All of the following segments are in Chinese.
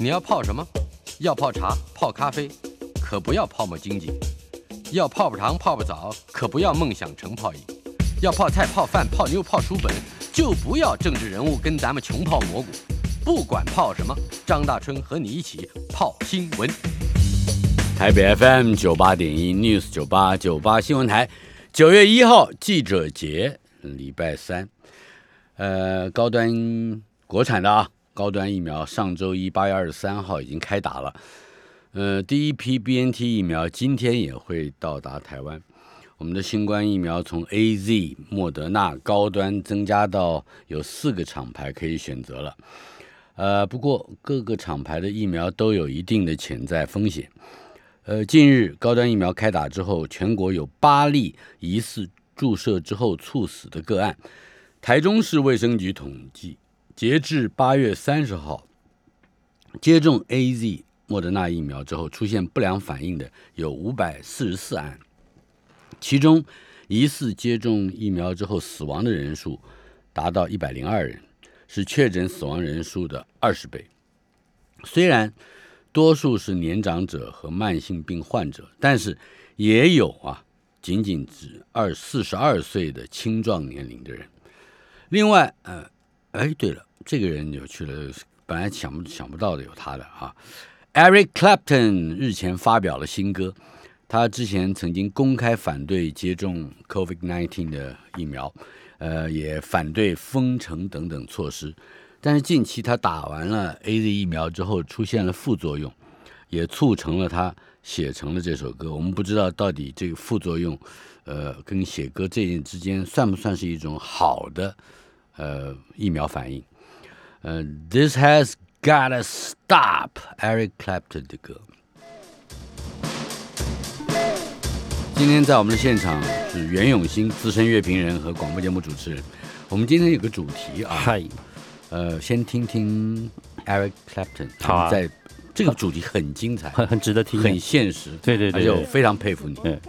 你要泡什么？要泡茶、泡咖啡，可不要泡沫经济；要泡泡糖、泡泡澡，可不要梦想成泡影；要泡菜、泡饭、泡妞、泡书本，就不要政治人物跟咱们穷泡蘑菇。不管泡什么，张大春和你一起泡新闻。台北 FM 九八点一 News 九八九八新闻台，九月一号记者节，礼拜三。呃，高端国产的啊，高端疫苗上周一八月二十三号已经开打了。呃，第一批 BNT 疫苗今天也会到达台湾。我们的新冠疫苗从 AZ、莫德纳高端增加到有四个厂牌可以选择了。呃，不过各个厂牌的疫苗都有一定的潜在风险。呃，近日高端疫苗开打之后，全国有八例疑似注射之后猝死的个案。台中市卫生局统计，截至八月三十号，接种 A Z 莫德纳疫苗之后出现不良反应的有五百四十四案，其中疑似接种疫苗之后死亡的人数达到一百零二人，是确诊死亡人数的二十倍。虽然多数是年长者和慢性病患者，但是也有啊，仅仅只二四十二岁的青壮年龄的人。另外，呃，哎，对了，这个人有趣了，本来想不想不到的有他的啊，Eric Clapton 日前发表了新歌，他之前曾经公开反对接种 COVID-19 的疫苗，呃，也反对封城等等措施，但是近期他打完了 A Z 疫苗之后出现了副作用，也促成了他写成了这首歌。我们不知道到底这个副作用，呃，跟写歌这件之间算不算是一种好的。呃，疫苗反应，呃，This has gotta stop，Eric Clapton 的歌。今天在我们的现场是袁永新，资深乐评人和广播节目主持人。我们今天有个主题啊，嗨，呃，先听听 Eric Clapton。好啊，在这个主题很精彩，很很值得听，很现实。对对对，而且我非常佩服你。嗯。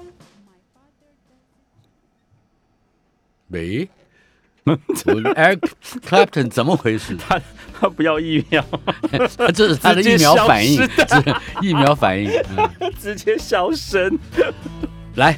喂。Eric Clapton 怎么回事？他他不要疫苗，这是他的疫苗反应，疫苗反应，直接消声。来。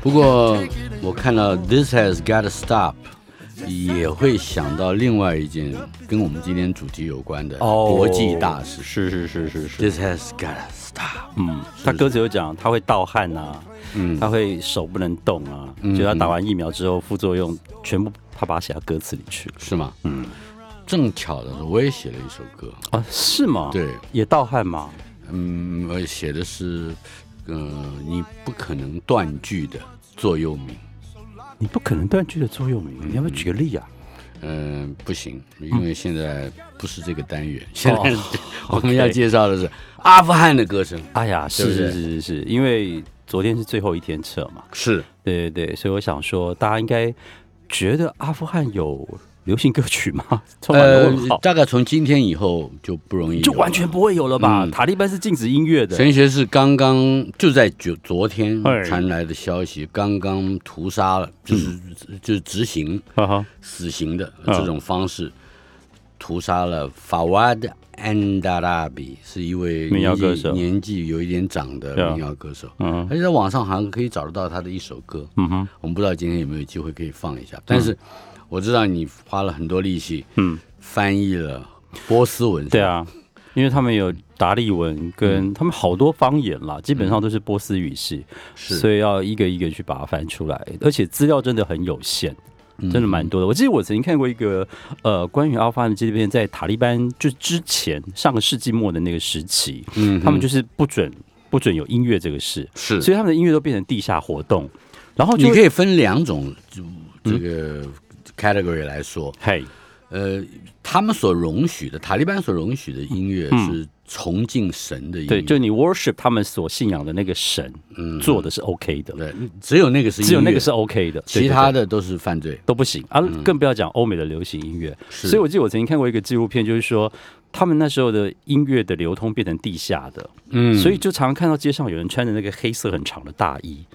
不过我看到 This has got to stop，也会想到另外一件跟我们今天主题有关的国际大事。是是是是是。This has got to stop。嗯，他歌词有讲，他会盗汗呐，嗯，他会手不能动啊，就他打完疫苗之后副作用全部他把它写到歌词里去了，是吗？嗯，正巧的是我也写了一首歌啊，是吗？对，也盗汗吗？嗯，我写的是。嗯，你不可能断句的座右铭，你不可能断句的座右铭，你要不要举个例啊？嗯，不行，因为现在不是这个单元，现在 我们要介绍的是阿富汗的歌声。哎呀，是是是是是，因为昨天是最后一天撤嘛，是对对对，所以我想说，大家应该觉得阿富汗有。流行歌曲吗？呃，大概从今天以后就不容易，就完全不会有了吧？塔利班是禁止音乐的。陈学是刚刚就在昨昨天传来的消息，刚刚屠杀了，就是就是执行死刑的这种方式，屠杀了法瓦的安达拉比，是一位民谣歌手，年纪有一点长的民谣歌手。嗯，而且在网上好像可以找得到他的一首歌。嗯哼，我们不知道今天有没有机会可以放一下，但是。我知道你花了很多力气，嗯，翻译了波斯文，对啊，因为他们有达利文，跟他们好多方言啦，基本上都是波斯语系，是。所以要一个一个去把它翻出来，而且资料真的很有限。真的蛮多的。我记得我曾经看过一个呃关于阿富汗的纪录片，在塔利班就之前上个世纪末的那个时期，嗯，他们就是不准不准有音乐这个事，是，所以他们的音乐都变成地下活动。然后你可以分两种这个 category 来说，嘿，呃，他们所容许的塔利班所容许的音乐是。崇敬神的音乐，对，就你 worship 他们所信仰的那个神，嗯，做的是 OK 的，对，只有那个是只有那个是 OK 的，其他的都是犯罪，都不行啊，更不要讲欧美的流行音乐。所以我记得我曾经看过一个纪录片，就是说他们那时候的音乐的流通变成地下的，嗯，所以就常常看到街上有人穿着那个黑色很长的大衣，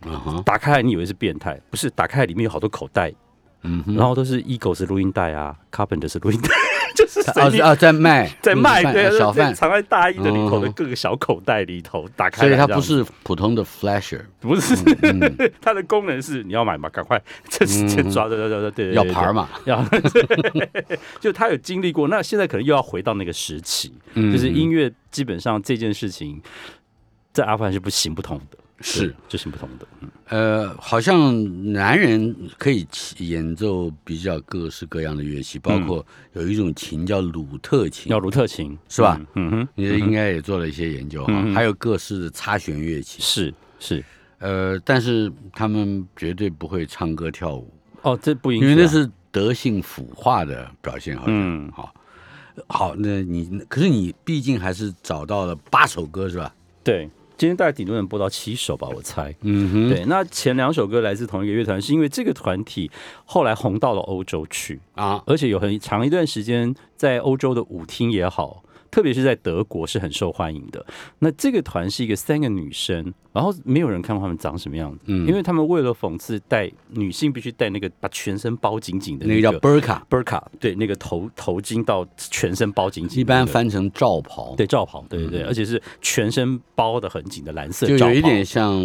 啊打开来你以为是变态，不是，打开来里面有好多口袋，嗯，然后都是 Eagles 录音带啊，Carpenter 是录音带。就是啊啊，在卖，在卖，对，小贩藏在大衣的里头的各个小口袋里头，打开。所以它不是普通的 flasher，不是，它的功能是你要买嘛，赶快这时间抓，着对对对，要牌嘛，要。就他有经历过，那现在可能又要回到那个时期，就是音乐基本上这件事情在阿富汗是不行不通的。是，这是不同的。呃，好像男人可以演奏比较各式各样的乐器，包括有一种琴叫鲁特琴，叫鲁特琴，是吧？嗯哼，你应该也做了一些研究哈。还有各式的擦弦乐器，是是。呃，但是他们绝对不会唱歌跳舞。哦，这不应，因为那是德性腐化的表现，好像。好，好，那你可是你毕竟还是找到了八首歌，是吧？对。今天大概顶多能播到七首吧，我猜。嗯哼，对。那前两首歌来自同一个乐团，是因为这个团体后来红到了欧洲去啊，而且有很长一段时间在欧洲的舞厅也好。特别是在德国是很受欢迎的。那这个团是一个三个女生，然后没有人看过她们长什么样子，嗯，因为他们为了讽刺戴女性必须戴那个把全身包紧紧的那个叫 burka，burka，对，那个头头巾到全身包紧紧，一般翻成罩袍，对，罩袍，对对对，而且是全身包的很紧的蓝色，就有一点像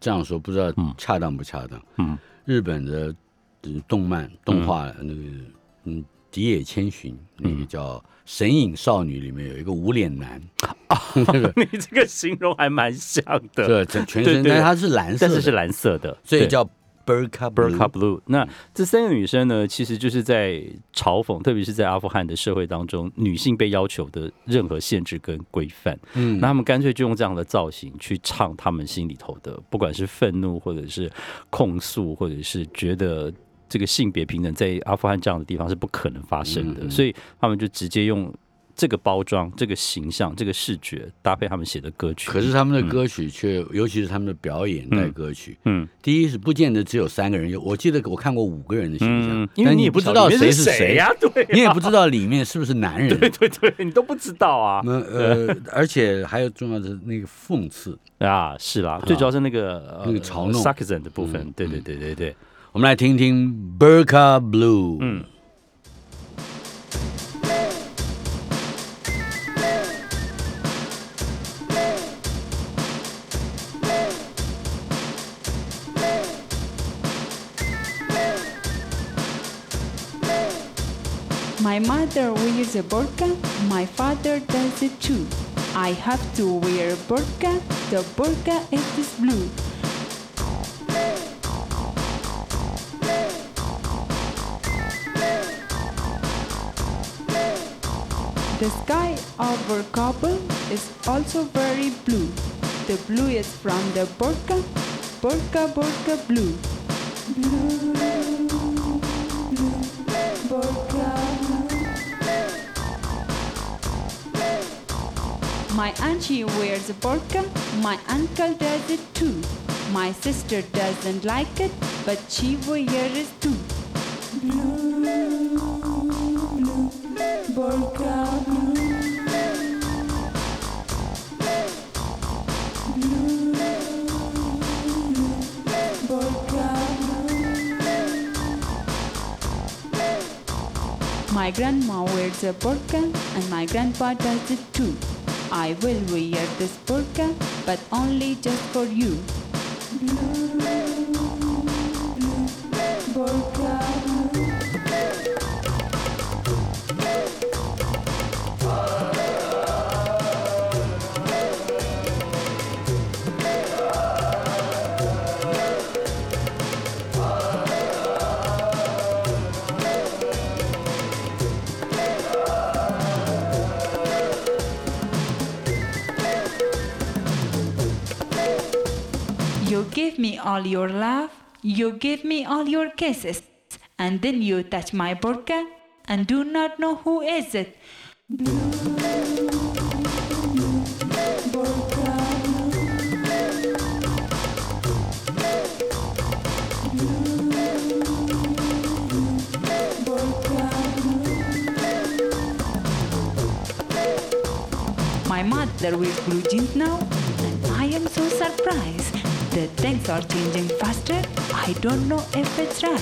这样说，不知道恰当不恰当？嗯，日本的动漫动画那个嗯，迪野千寻那个叫。神隐少女里面有一个无脸男 啊，你这个形容还蛮像的。对，全 身，但它是蓝色，但是是蓝色的，所以叫 Burka Burka Blue。那这三个女生呢，其实就是在嘲讽，特别是在阿富汗的社会当中，女性被要求的任何限制跟规范。嗯，那他们干脆就用这样的造型去唱他们心里头的，不管是愤怒，或者是控诉，或者是觉得。这个性别平等在阿富汗这样的地方是不可能发生的，所以他们就直接用这个包装、这个形象、这个视觉搭配他们写的歌曲。可是他们的歌曲却，尤其是他们的表演带歌曲，嗯，第一是不见得只有三个人，有我记得我看过五个人的形象，因为你也不知道谁是谁。呀，对，你也不知道里面是不是男人，对对对，你都不知道啊。那呃，而且还有重要的那个讽刺。啊，是啦，最主要是那个那个嘲弄。sarcasm 的部分，对对对对对。我们来听听 Burka Blue。嗯。My mother wears a burqa, my father does it too. I have to wear a burqa, the burqa is blue. The sky over Kabul is also very blue. The blue is from the Burka, Burka, Burka blue. Blue, blue, Burka. My auntie wears a burqa, my uncle does it too. My sister doesn't like it, but she wears it too. Blue, blue, burqa. My grandma wears a burqa and my grandpa does it too. I will wear this burqa, but only just for you. Give me all your love, you give me all your kisses, and then you touch my burqa and do not know who is it. My mother wears blue jeans now, and I am so surprised that things are changing faster. I don't know if it's right.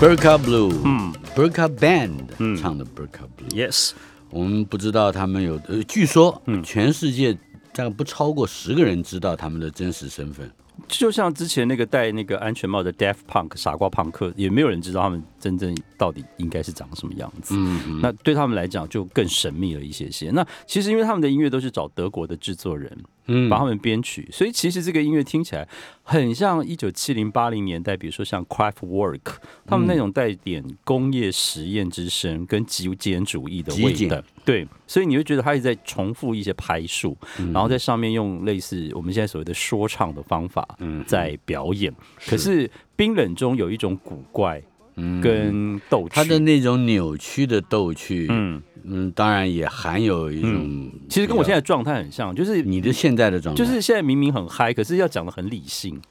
Burka Blue，嗯，Burka Band 唱的 Burka Blue， Yes，我们不知道他们有，呃，据说，全世界大概不超过十个人知道他们的真实身份。 就像之前那个戴那个安全帽的 Daft Punk 傻瓜朋克，也没有人知道他们真正到底应该是长什么样子。嗯那对他们来讲就更神秘了一些些。那其实因为他们的音乐都是找德国的制作人，嗯。帮他们编曲，所以其实这个音乐听起来很像一九七零八零年代，比如说像 Kraftwerk 他们那种带点工业实验之声跟极简主义的味道。对，所以你会觉得他一直在重复一些拍数，嗯。然后在上面用类似我们现在所谓的说唱的方法嗯在表演。可是冰冷中有一种古怪嗯跟逗趣，他的那种扭曲的逗趣，嗯，嗯，当然也含有一种，其实跟我现在状态很像，就是你的现在的状态，就是现在明明很嗨，可是要讲的很理性，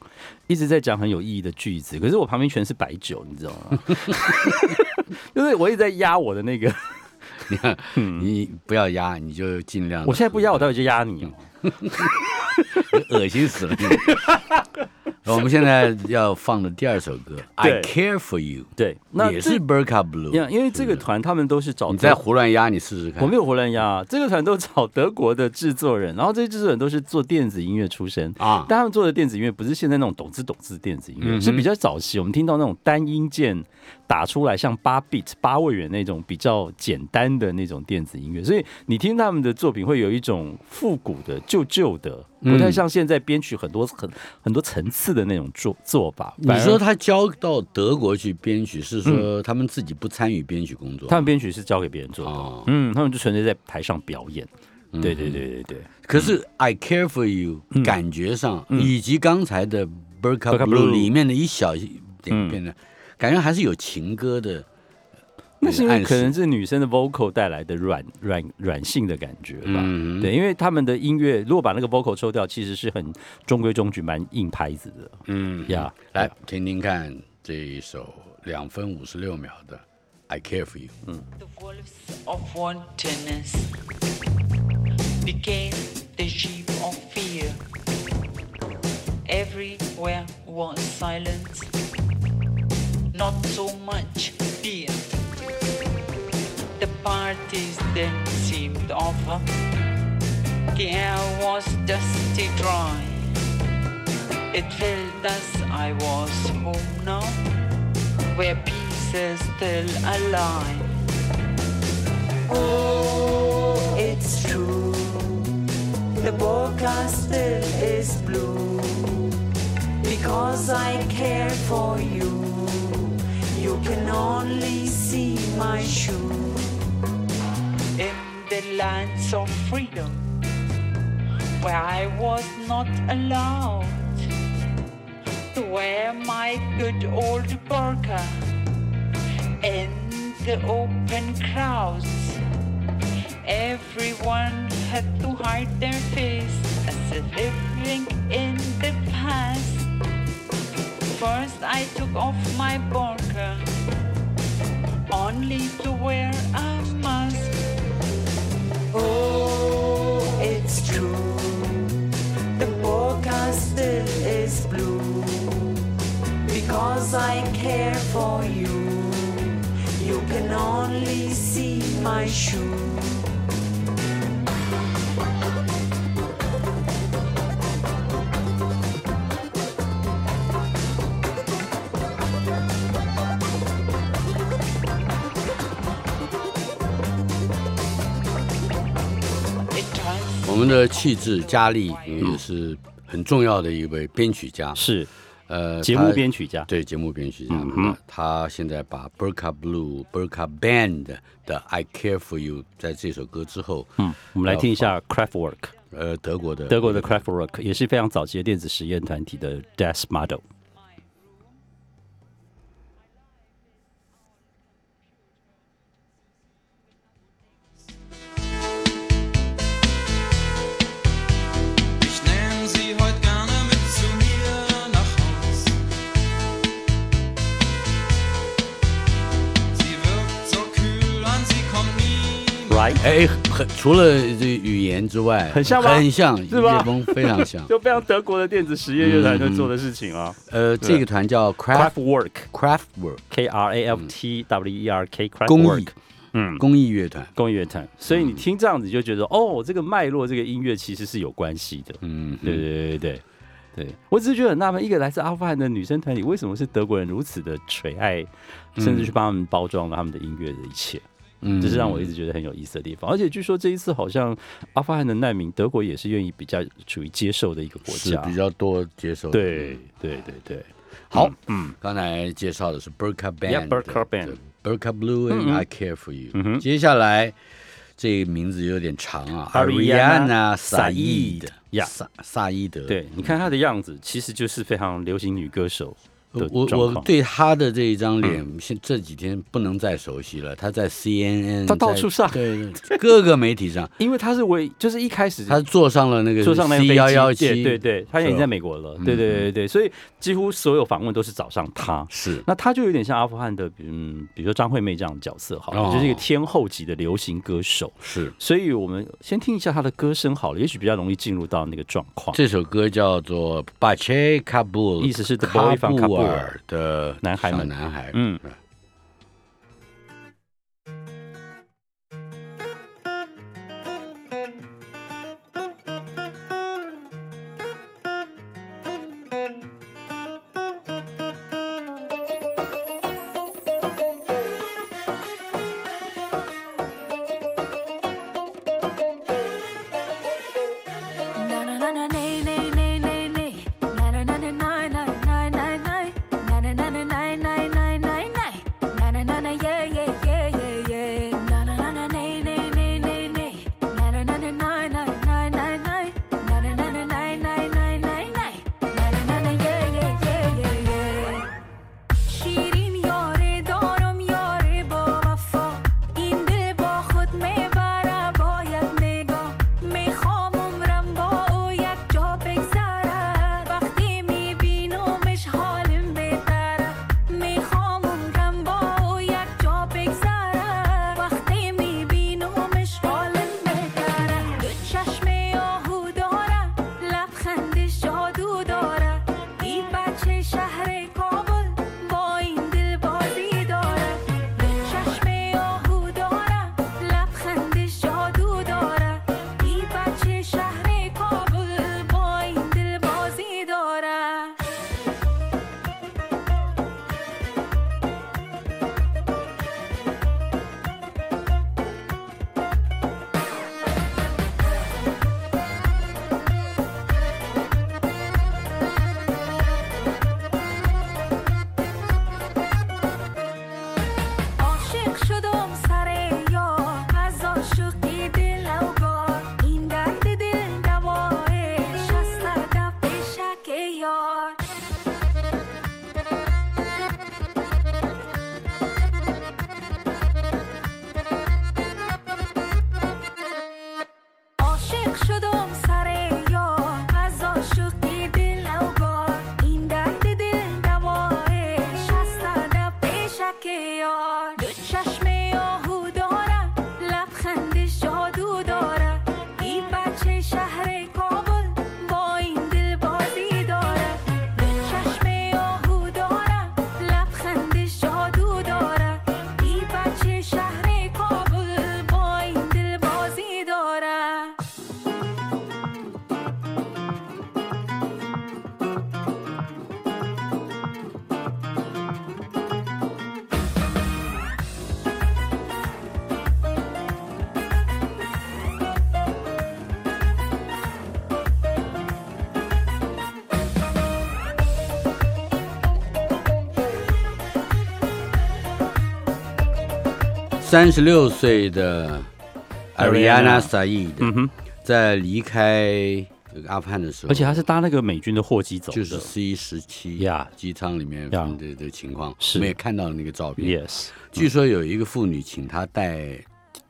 一直在讲很有意义的句子，可是我旁边全是白酒，你知道吗？就是我一直在压我的那个，你看，你不要压，你就尽量。我现在不压，我待会就压你哦。恶心死了。我们现在要放的第二首歌《I Care for You 对，》那也是 Burka Blue，因为这个团他们都是找你在胡乱压，你试试看。我没有胡乱压，这个团都找德国的制作人，然后这些制作人都是做电子音乐出身。啊，但他们做的电子音乐不是现在那种懂字懂字电子音乐，嗯是比较早期我们听到那种单音键打出来像八 bit 八位元那种比较简单的那种电子音乐，所以你听他们的作品会有一种复古的、旧旧的，不太像现在编曲很多很很多层次的那种做做法。你说他交到德国去编曲，是说他们自己不参与编曲工作？他们编曲是交给别人做的，哦，嗯，他们就纯粹在台上表演。对对对对对，可是《I Care for You》感觉上，嗯。以及刚才的《Burka Burka Blue》里面的一小点嗯。变得，感觉还是有情歌的。那是因为可能是女生的 vocal 带来的软软软性的感觉吧。嗯对，因为他们的音乐如果把那个 vocal 抽掉，其实是很中规中矩、蛮硬拍子的嗯，呀。来听听看这一首两分五十六秒的《I Care for You》。The wolves of wantonness became the not so much fear. The parties then seemed over. The air was dusty dry. It felt as I was home now, where peace is still alive. Oh, it's true. The forecast still is blue. Because I care for you. You can only see my shoe. In the lands of freedom, where I was not allowed to wear my good old burqa in the open crowds. Everyone had to hide their face as if living in the past. First, I took off my burqa for you. You can only see my shoe. 我们的气质佳丽也是很重要的一位编曲家。是呃，节目编曲家。对节目编曲家，嗯他现在把 Burka Blue、Burka Band 的 I Care for You 在这首歌之后，嗯，我们来听一下 Craftwork 呃，德国的德国的 Craftwork 也是非常早期的电子实验团体的 Death Model。哎，很除了这语言之外，很像吗？很像，是吧？乐风非常像。就非常德国的电子实验乐团在做的事情啊。呃，这个团叫 Craft Kraftwerk Craftwork K R A F T W E R K 工 Kraftwerk 艺。嗯，公益乐团。工艺乐团，所以你听这样子就觉得，哦，这个脉络，这个音乐其实是有关系的。嗯，对对对对对，对。我只是觉得很纳闷，一个来自阿富汗的女生团体，为什么是德国人如此的垂爱，甚至去帮他们包装了他们的音乐的一切，嗯这是让我一直觉得很有意思的地方。而且据说这一次好像阿富汗的难民，德国也是愿意比较处于接受的一个国家。是比较多接受的。对对对对，好，嗯，刚才介绍的是 Burka Yeah, Band，Burka Band 的 Burka Blue 嗯 and 嗯。I Care for You。接下来这个名字有点长啊 Ariana 萨伊德 Saeed，萨萨伊德。对，你看她的样子，其实就是非常流行女歌手。的我。我对他的这一张脸，现这几天不能再熟悉了。他在 CNN，他到处上对对 各个媒体上，因为他是唯，就是一开始他坐上了那个坐上那个幺幺七，对对，他已经在美国了，对对对对，所以几乎所有访问都是找上他。是那他就有点像阿富汗的，嗯，比如说张惠妹这样的角色，好了，哦就是一个天后级的流行歌手。是。所以我们先听一下他的歌声好了，也许比较容易进入到那个状况。这首歌叫做《Bache Kabul》，意思是 The Boy from 喀布 Kabul 尔的男孩们。小男孩，嗯。三十六岁的 Ariana Ariana Saeed，嗯哼，在离开这个阿富汗的时候，而且他是搭那个美军的货机走的，就是 C 十七呀机舱里面 Yeah 的的情况，是。我们也看到了那个照片。yes，据说有一个妇女请他带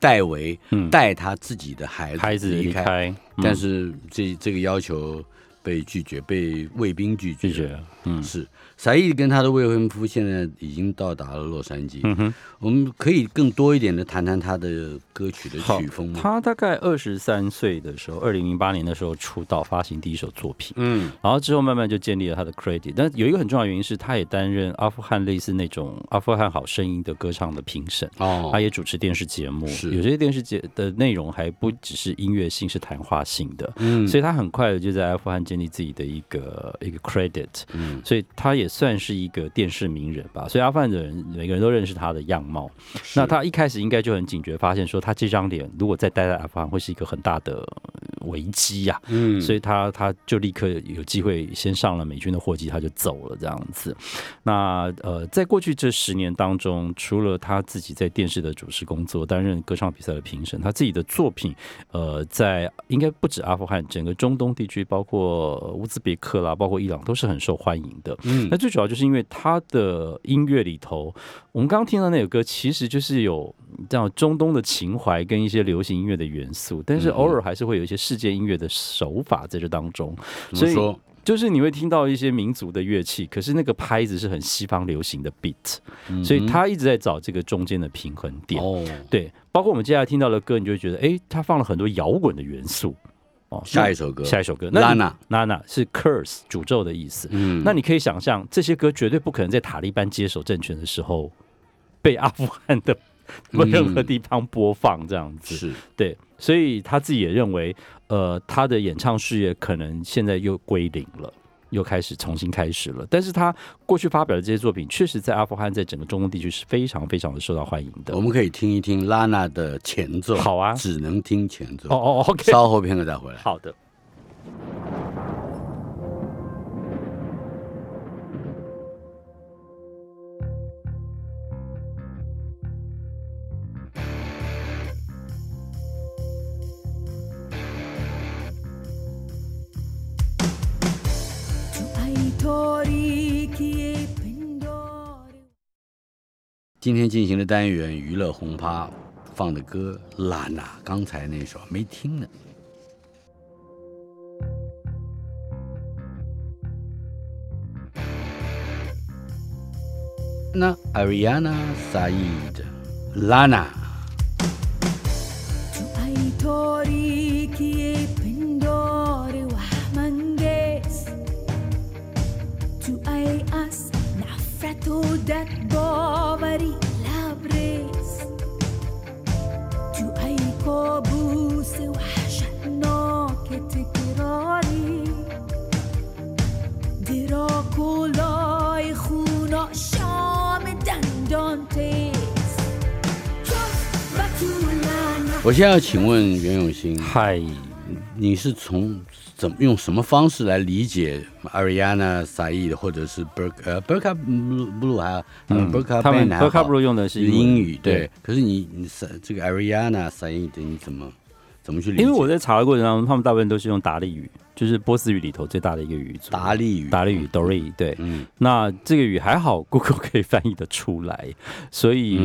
代为嗯。带他自己的孩子孩子离离开，但是这这个要求被拒绝，被卫兵拒绝。拒绝，嗯。是，沙溢跟他的未婚夫现在已经到达了洛杉矶。嗯哼。我们可以更多一点的谈谈他的歌曲的曲风吗？他大概二十三岁的时候，二零零八年的时候出道，发行第一首作品，嗯然后之后慢慢就建立了他的 credit。但有一个很重要的原因是，他也担任阿富汗类似那种阿富汗好声音的歌唱的评审。哦他也主持电视节目，是有些电视节的内容还不只是音乐性，是谈话性的，嗯所以他很快的就在阿富汗建立自己的一个一个 credit，嗯所以他也算是一个电视名人吧。所以阿富汗的人每个人都认识他的样貌。那他一开始应该就很警觉，发现说他这张脸如果再待在阿富汗，会是一个很大的呃危机呀、嗯所以他他就立刻有机会先上了美军的货机，他就走了这样子。那呃，在过去这十年当中，除了他自己在电视的主持工作，担任歌唱比赛的评审，他自己的作品，呃，在应该不止阿富汗，整个中东地区，包括呃乌兹别克啦，包括伊朗，都是很受欢迎的。嗯那最主要就是因为他的音乐里头，我们刚刚听到那首歌，其实就是有这样中东的情怀跟一些流行音乐的元素，但是偶尔还是会有一些世界音乐的手法在这当中，所以？就是你会听到一些民族的乐器，可是那个拍子是很西方流行的 beat，、所以他一直在找这个中间的平衡点。哦，对，包括我们接下来听到的歌，你就会觉得，哎，他放了很多摇滚的元素。哦，下一首歌下一首歌那你 Lana Lana 是 curse 诅咒的意思。嗯那你可以想象，这些歌绝对不可能在塔利班接手政权的时候被阿富汗的 任何地方播放这样子。是对，所以他自己也认为，呃，他的演唱事业可能现在又归零了。又开始重新开始了，但是他过去发表的这些作品，确实在阿富汗，在整个中东地区是非常非常的受到欢迎的。我们可以听一听拉娜的前奏。好啊只能听前奏。哦哦，OK，稍后片刻再回来。好的。今天进行的单元娱乐轰趴放的歌拉娜，刚才那首没听呢。那 Ariana Saeed Lana，我现在要请问袁永新，嗨，你是从怎么用什么方式来理解 Ariana Saeed 或者是 Burka 呃 Burka Blue 还有嗯 Burka 他们 Band 还 Burka 好？Blue 用的是英语对。对，可是你你是这个 Ariana Saeed 你怎么怎么去理解？因为我在查的过程当中，他们大部分都是用达利语，就是波斯语里头最大的一个语族。达利语达利语 Dori 对，嗯那这个语还好，Google 可以翻译的出来，所以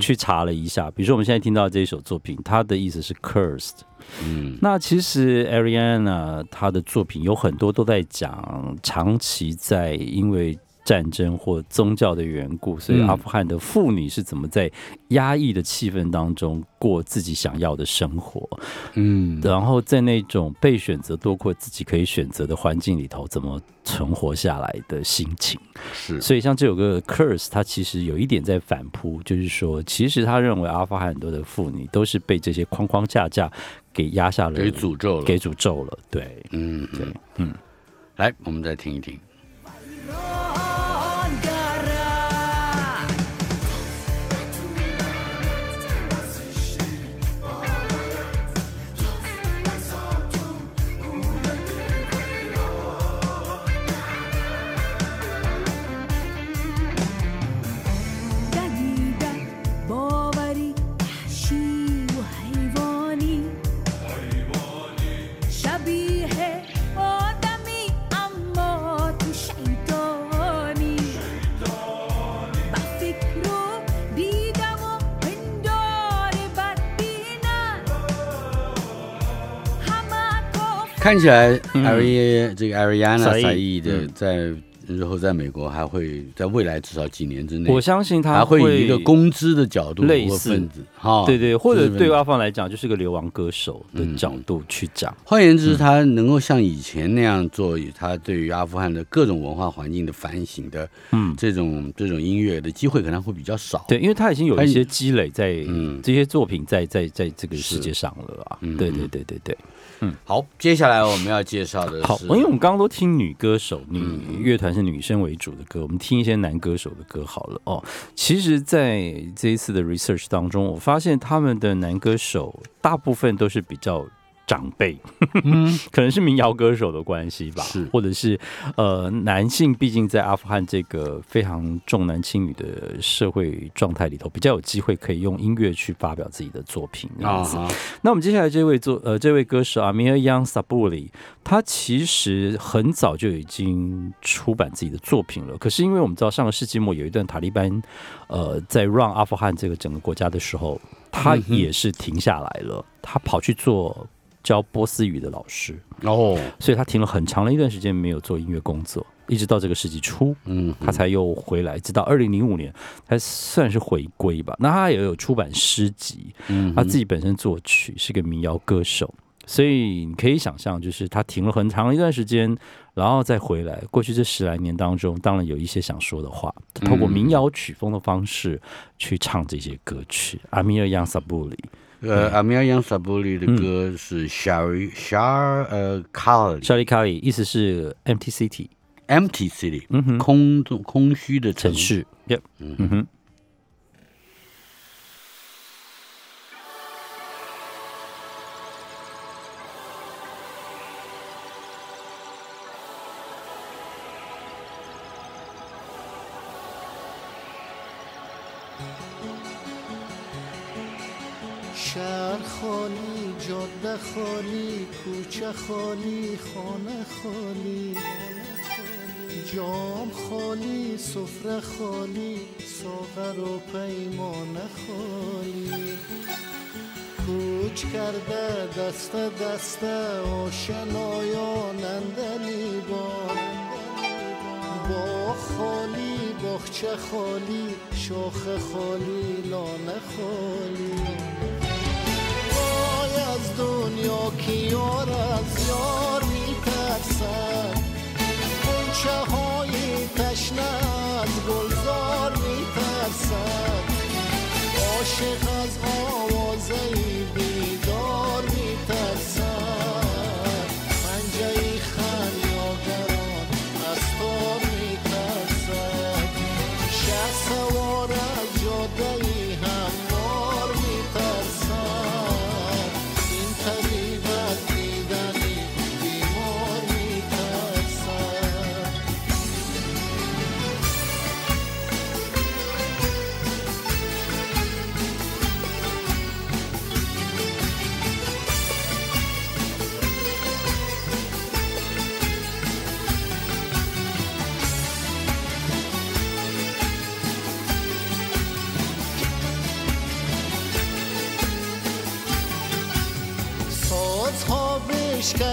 去查了一下。比如说我们现在听到这一首作品，它的意思是 cursed。嗯那其实 Ariana 她的作品有很多都在讲长期在因为战争或宗教的缘故，所以嗯。阿富汗的妇女是怎么在压抑的气氛当中过自己想要的生活，嗯。然后在那种被选择多过自己可以选择的环境里头，怎么存活下来的心情。是。所以像这首歌《Curse》，它其实有一点在反扑，就是说，其实他认为阿富汗很多的妇女都是被这些框框架架给压下了，给诅咒了，给诅咒了。对，嗯对嗯，嗯，来我们再听一听。看起来嗯。艾瑞这个艾瑞亚娜萨伊萨伊的嗯。在日后在美国还会在未来至少几年之内，我相信他还会以一个公知的角度类似。哈，对对，或者对阿方来讲，就是个流亡歌手的嗯。角度去讲。换言之，他能够像以前那样做，他对于阿富汗的各种文化环境的反省的，嗯。这种这种音乐的机会可能会比较少。对，因为他已经有一些积累在嗯。这些作品在在在这个世界上了啊。对对对对对对。好，接下来我们要介绍的是，好，因为我们刚刚都听女歌手、女嗯乐团是女生为主的歌，我们听一些男歌手的歌好了哦。其实，在这一次的 research 当中，我发现他们的男歌手大部分都是比较。长辈，可能是民谣歌手的关系吧，是或者是呃，男性毕竟在阿富汗这个非常重男轻女的社会状态里头，比较有机会可以用音乐去发表自己的作品这样子。啊，那我们接下来这位作呃这位歌手阿米尔扬萨布里，他其实很早就已经出版自己的作品了。可是因为我们知道上个世纪末有一段塔利班呃在让阿富汗这个整个国家的时候，他也是停下来了，他跑去做教波斯语的老师，哦，所以他停了很长的一段时间没有做音乐工作，一直到这个世纪初。嗯，他才又回来，直到二零零五年才算是回归吧。那他也有出版诗集，嗯他自己本身作曲，是个民谣歌手，所以你可以想象，就是他停了很长一段时间，然后再回来。过去这十来年当中，当然有一些想说的话，透过民谣曲风的方式去唱这些歌曲。阿米尔扬萨布里，呃，阿米尔扬萨布里的嗯歌是 Shari Shar 呃利卡里意思是 empty city Empty City，空洞空虚的城市，yep，嗯嗯哼。خالی کوچه خالی خانه خالی جام خالی سفره خالی ساغر و پیمانه خالی. کوچ کرده دست دست آشنایانند لیبان با. خالی باغچه خالی شاخ خالی لانه خالی. از دنیا که یار از یار میترسد. گلچه های تشنه از گلزار میترسد. عاشق از آوازه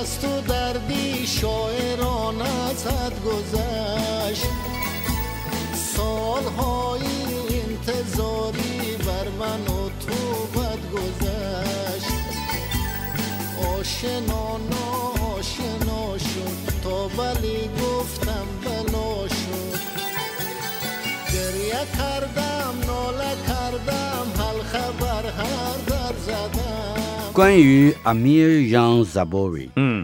از تو دردی شاعران از حد گذر. 关于 Amir Young Zabori，嗯，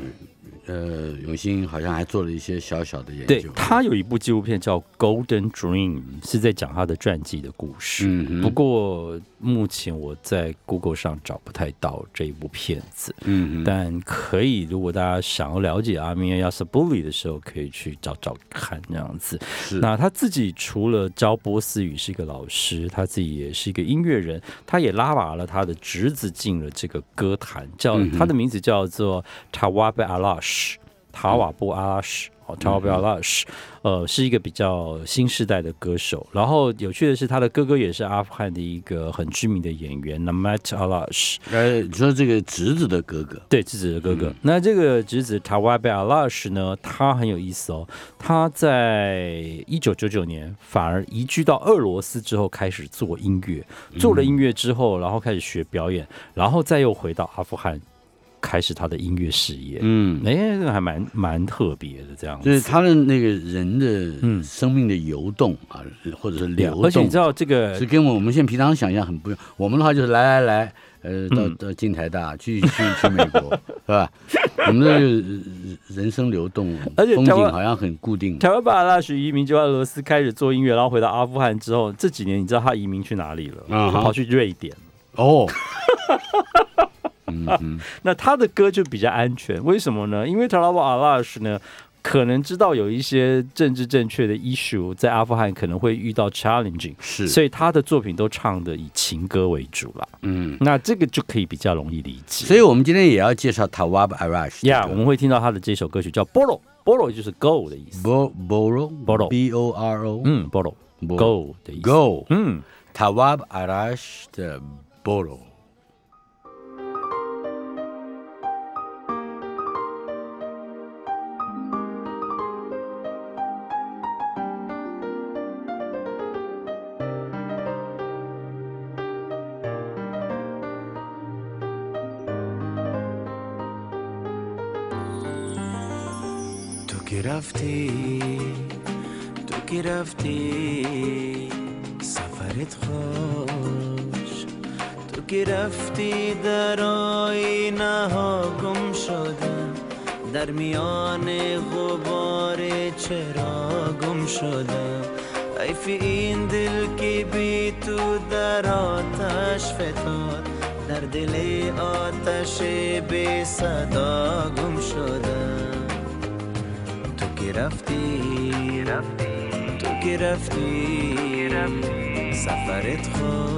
好像还做了一些小小的研对究。他有一部纪录片叫《Golden Dream》，是在讲他的传记的故事。嗯不过目前我在 Google 上找不太到这一部片子，嗯哼，但可以，如果大家想要了解阿米尔亚斯布里的时候，可以去找找看这样子。是那他自己除了教波斯语是一个老师，他自己也是一个音乐人，他也拉拔了他的侄子进了这个歌坛，叫、嗯他的名字叫做塔瓦贝阿拉什，塔瓦布阿拉什。哦 t a w a b Alash，呃，是一个比较新时代的歌手。然后有趣的是，他的哥哥也是阿富汗的一个很知名的演员 Namat Alash。呃，你说这个侄子的哥哥，对，侄子的哥哥。那这个侄子 Tawab Alash 呢，他很有意思哦。他在一九九九年反而移居到俄罗斯之后，开始做音乐。做了音乐之后，然后开始学表演，然后再又回到阿富汗，开始他的音乐事业。嗯，哎，这个还蛮蛮特别的，这样子。就是他的那个人的嗯生命的游动啊，或者是流动而且你知，道这个是跟我们现在平常想象很不一样。我们的话就是来来来，呃，到嗯到进台大，去去去美国，是吧？我们的呃人生流动，风而且台湾景好像很固定。台湾巴拉许移民就俄罗斯开始做音乐，然后回到阿富汗之后，这几年你知道他移民去哪里了？嗯跑去瑞典。哦，那他的歌就比较安全，为什么呢？因为 t a l a b a Alash 呢，可能知道有一些政治正确的 issue 在阿富汗可能会遇到 challenging，是，所以他的作品都唱的以情歌为主啦。嗯，那这个就可以比较容易理解。所以我们今天也要介绍 Tawab Arash 呀我们会听到他的这首歌曲叫 Boro。Boro 就是 go 的意思。Bo Boro Boro B O R O 嗯 Boro go 的意思。Go 嗯，Tawab Arash 的 Boro。رفتی؟ سفرت خوش. تو که رفتی در آینه ها گم شدم در میان غبار چرا گم شدم حیف این دل که بی تو در آتش فتاد. در دل آتش بی صدا گم شدم تو که رفتی رفتی سفرت خوش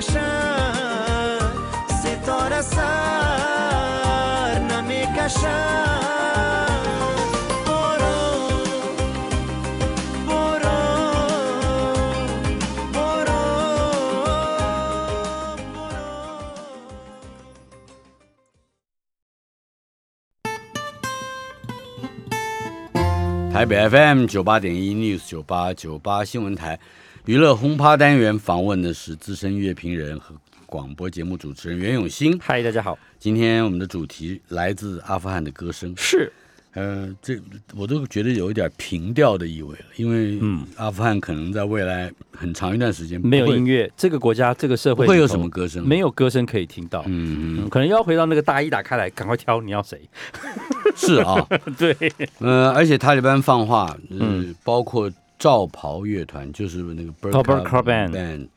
نمیکشد ستاره سر نمیکشد برو برو برو برو台北 FM 九八点一 News 九八九八新闻台 娱乐轰趴单元访问的是资深乐评人和广播节目主持人袁永新。嗨，大家好，今天我们的主题来自阿富汗的歌声。是呃，这我都觉得有一点平调的意味了，因为嗯阿富汗可能在未来很长一段时间没有音乐，这个国家这个社会会有什么歌声，没有歌声可以听到。嗯嗯，可能要回到那个大衣打开来，赶快挑你要谁。嗯是啊，对，呃，而且塔利班放话，嗯嗯，包括罩袍乐团，就是那个哦 Burqa Burqa Band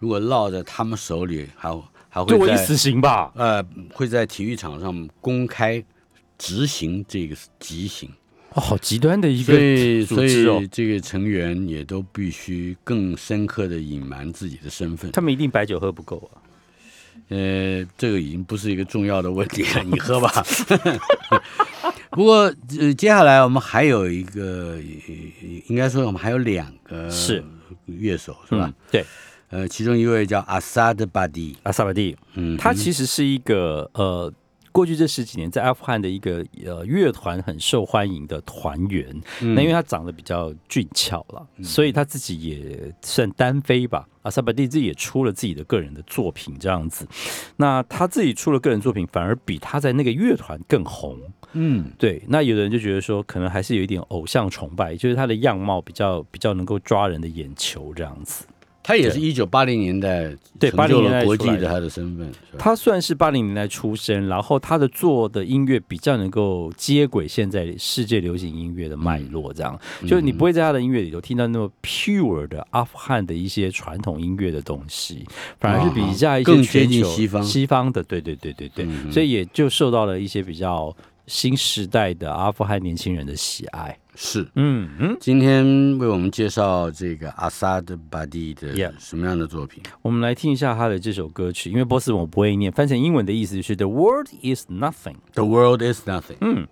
如果落在他们手里，还还会在就我一死刑吧。呃会在体育场上公开执行这个极刑。哦，好极端的一个组织哦以，这个成员也都必须更深刻的隐瞒自己的身份。他们一定白酒喝不够啊。呃，这个已经不是一个重要的问题了，你喝吧。不过，呃，接下来我们还有一个，呃应该说我们还有两个是乐手是吧？嗯？对，呃，其中一位叫阿萨德巴蒂，阿萨巴蒂，嗯，他其实是一个呃，过去这十几年在阿富汗的一个呃乐团很受欢迎的团员。嗯那因为他长得比较俊俏了，所以他自己也算单飞吧。阿萨巴蒂自己也出了自己的个人的作品，这样子。那他自己出了个人作品，反而比他在那个乐团更红。嗯。对，那有的人就觉得说，可能还是有一点偶像崇拜，就是他的样貌比较比较能够抓人的眼球这样子。他也是一九八零年代对八零年代国出来的。际的他的身份，他算是八零年代出生，然后他的做的音乐比较能够接轨现在世界流行音乐的脉络，这样、就是你不会在他的音乐里头听到那么 pure 的阿富汗的一些传统音乐的东西，反而是比较一些更接近西方。西方的，对对对对对，嗯所以也就受到了一些比较新时代的阿富汗年轻人的喜爱。是。嗯嗯，今天为我们介绍这个阿萨德巴蒂的什么样的作品？我们来听一下他的这首歌曲，因为波斯文我不会念，翻成英文的意思是 “The world is nothing”。The world is nothing。嗯。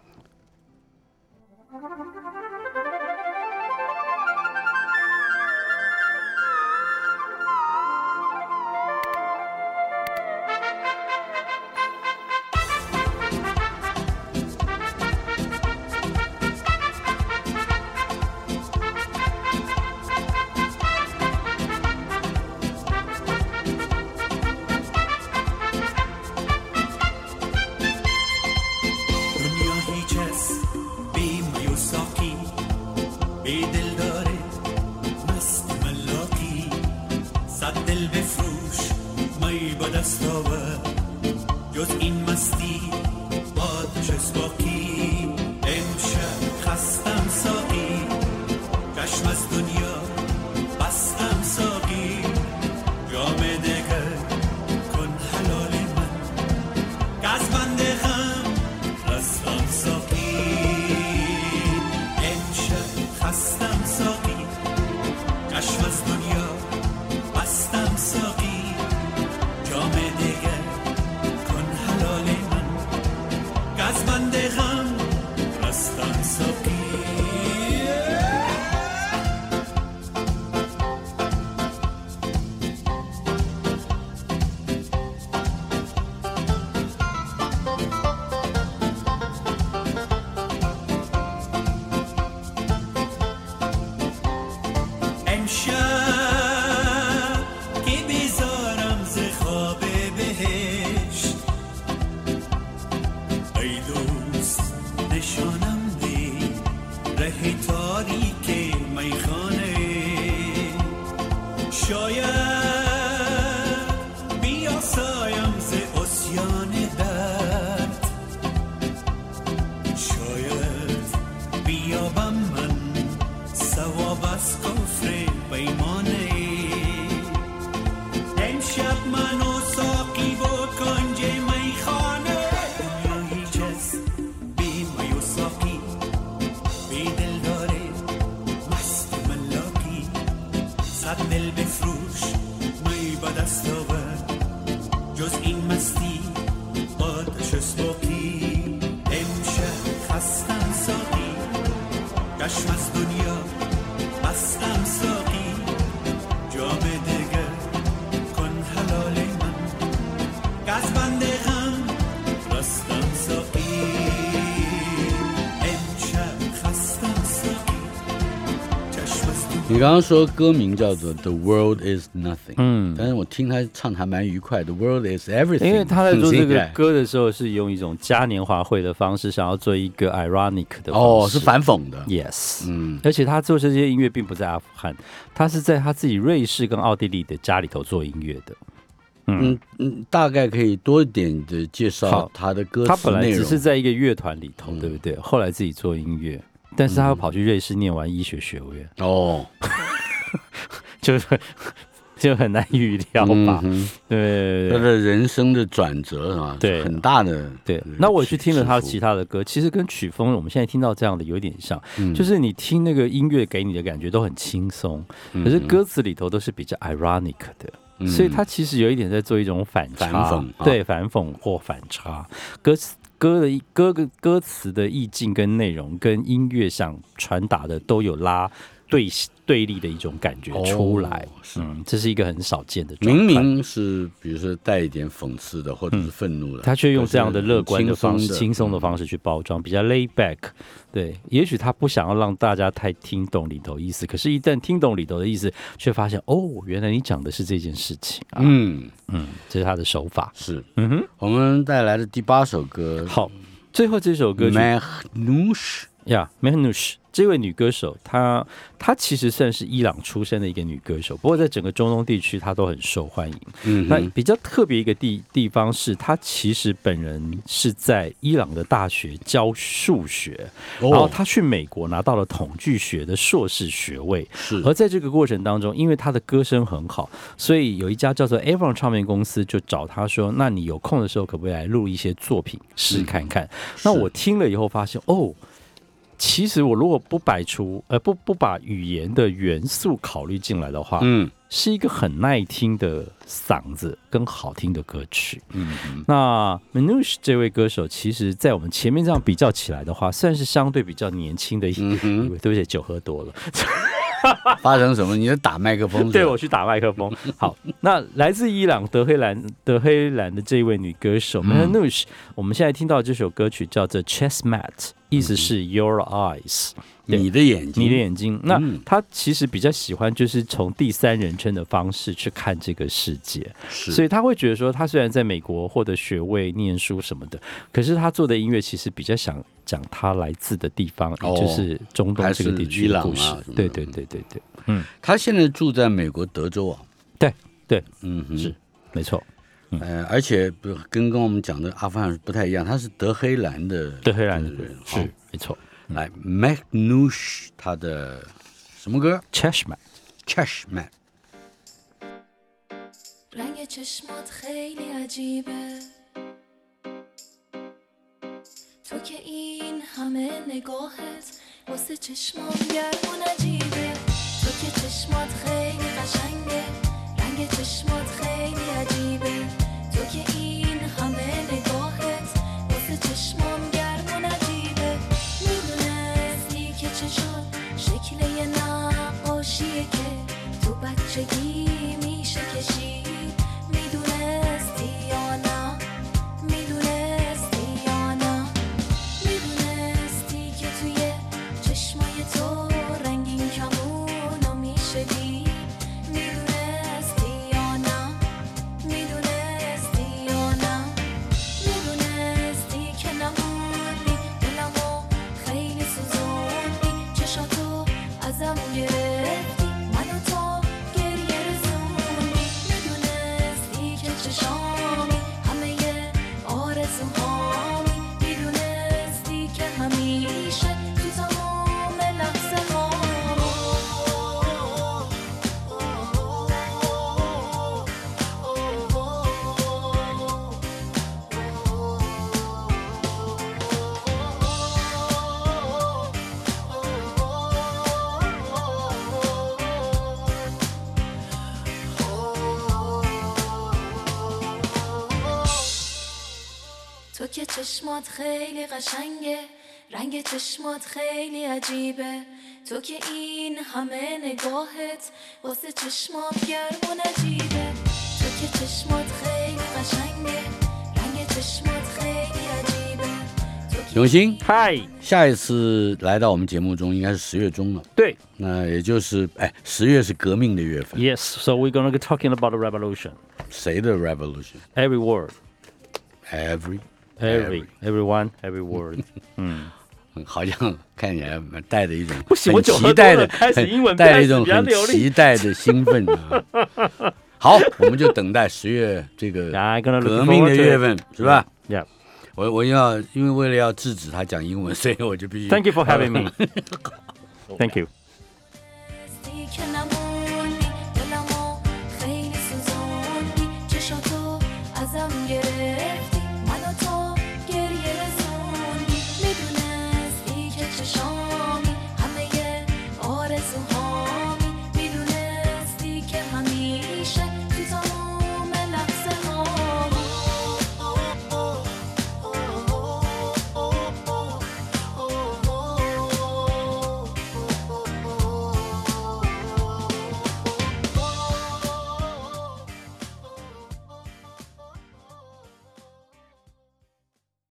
hate to 刚刚说歌名叫做《The World Is Nothing》，嗯。但是我听他唱的还蛮愉快，《The World Is Everything》，因为他在做这个歌的时候，是用一种嘉年华会的方式，想要做一个 ironic 的哦，是反讽的，yes，嗯，而且他做这些音乐并不在阿富汗，他是在他自己瑞士跟奥地利的家里头做音乐的。嗯。嗯，大概可以多一点的介绍他的歌他本来。只是在一个乐团里头，嗯。对不对？后来自己做音乐，但是他又跑去瑞士念完医学学位，哦，就是 就很难预料吧？嗯哼对对对他的人生的转折啊？对很大的对。那我去听了他起其他的歌，其实跟曲风我们现在听到这样的有点像，嗯就是你听那个音乐给你的感觉都很轻松，嗯可是歌词里头都是比较 ironic 的。所以他其实有一点在做一种反差，反讽啊对反讽或反差。歌词歌的歌歌歌词的意境跟内容跟音乐想传达的都有拉对对立的一种感觉出来，哦是嗯，这是一个很少见的。明明是比如说带一点讽刺的或者是愤怒的，他却用这样的乐观的方式、轻松的方式。去包装，比较 lay back。对，也许他不想要让大家太听懂里头意思，可是，一旦听懂里头的意思，却发现哦，原来你讲的是这件事情啊。嗯，嗯，这是他的手法。是嗯哼，我们带来的第八首歌，好，最后这首歌曲 e 这位女歌手，她她其实算是伊朗出身的一个女歌手，不过在整个中东地区她都很受欢迎。嗯那，比较特别一个地地方是，她其实本人是在伊朗的大学教数学，然后哦，她去美国拿到了统计学的硕士学位。是而在这个过程当中，因为她的歌声很好，所以有一家叫做 Avon 唱片公司就找她说：“那你有空的时候可不可以来录一些作品试看看？”那我听了以后发现，哦。其实我如果不摆出呃不不把语言的元素考虑进来的话，嗯是一个很耐听的嗓子跟好听的歌曲。嗯嗯那 Manush 这位歌手，其实在我们前面这样比较起来的话，算是相对比较年轻的一位。对不起，酒喝多了，发生什么？你在打麦克风？对我去打麦克风。好，那来自伊朗德黑兰德黑兰的这一位女歌手 Manush，、我们现在听到这首歌曲叫做 Chessmat，意思是 Your Eyes。对你的眼睛，你的眼睛。那嗯。他其实比较喜欢就是从第三人称的方式去看这个世界，所以他会觉得说，他虽然在美国获得学位、念书什么的，可是他做的音乐其实比较想讲他来自的地方，哦也就是中东这个地区的故事。对对对对对，嗯，他现在住在美国德州啊。对对，嗯，是没错，呃，而且不跟跟我们讲的阿富汗不太一样，他是德黑兰的德黑兰的人，是没错。Nej, Mehnush hade... سموگه چشمت رنگ چشمات خیلی عجیبه. تو که این همه نگاهت واسه چشمام گرمون عجیبه تو که چشمات خیلی چشمات خیلی قشنگه رنگ چشمات خیلی عجیبه تو که این همه نگاهت واسه چشمات گرم و نجیبه تو که چشمات خیلی قشنگه رنگ چشمات خیلی عجیبه تو 永兴，嗨，下一次来到我们节目中应该是十月中了，对那也就是哎，十月是革命的月份， ，Yes，so we're gonna be talking about the revolution. 谁的 revolution？ Every word, Every Every, everyone, every word. 嗯，嗯好像看起来带着一种不行很我酒喝多期待的，了开始英文带着一种很开始比较流利期待的兴奋啊。好，我们就等待十月这个 Yeah, I'm gonna look 革命的 forward to 月 it. 份，是吧？Yeah. 我我要因为为了要制止他讲英文，所以我就必须 Thank you for having me. Thank you.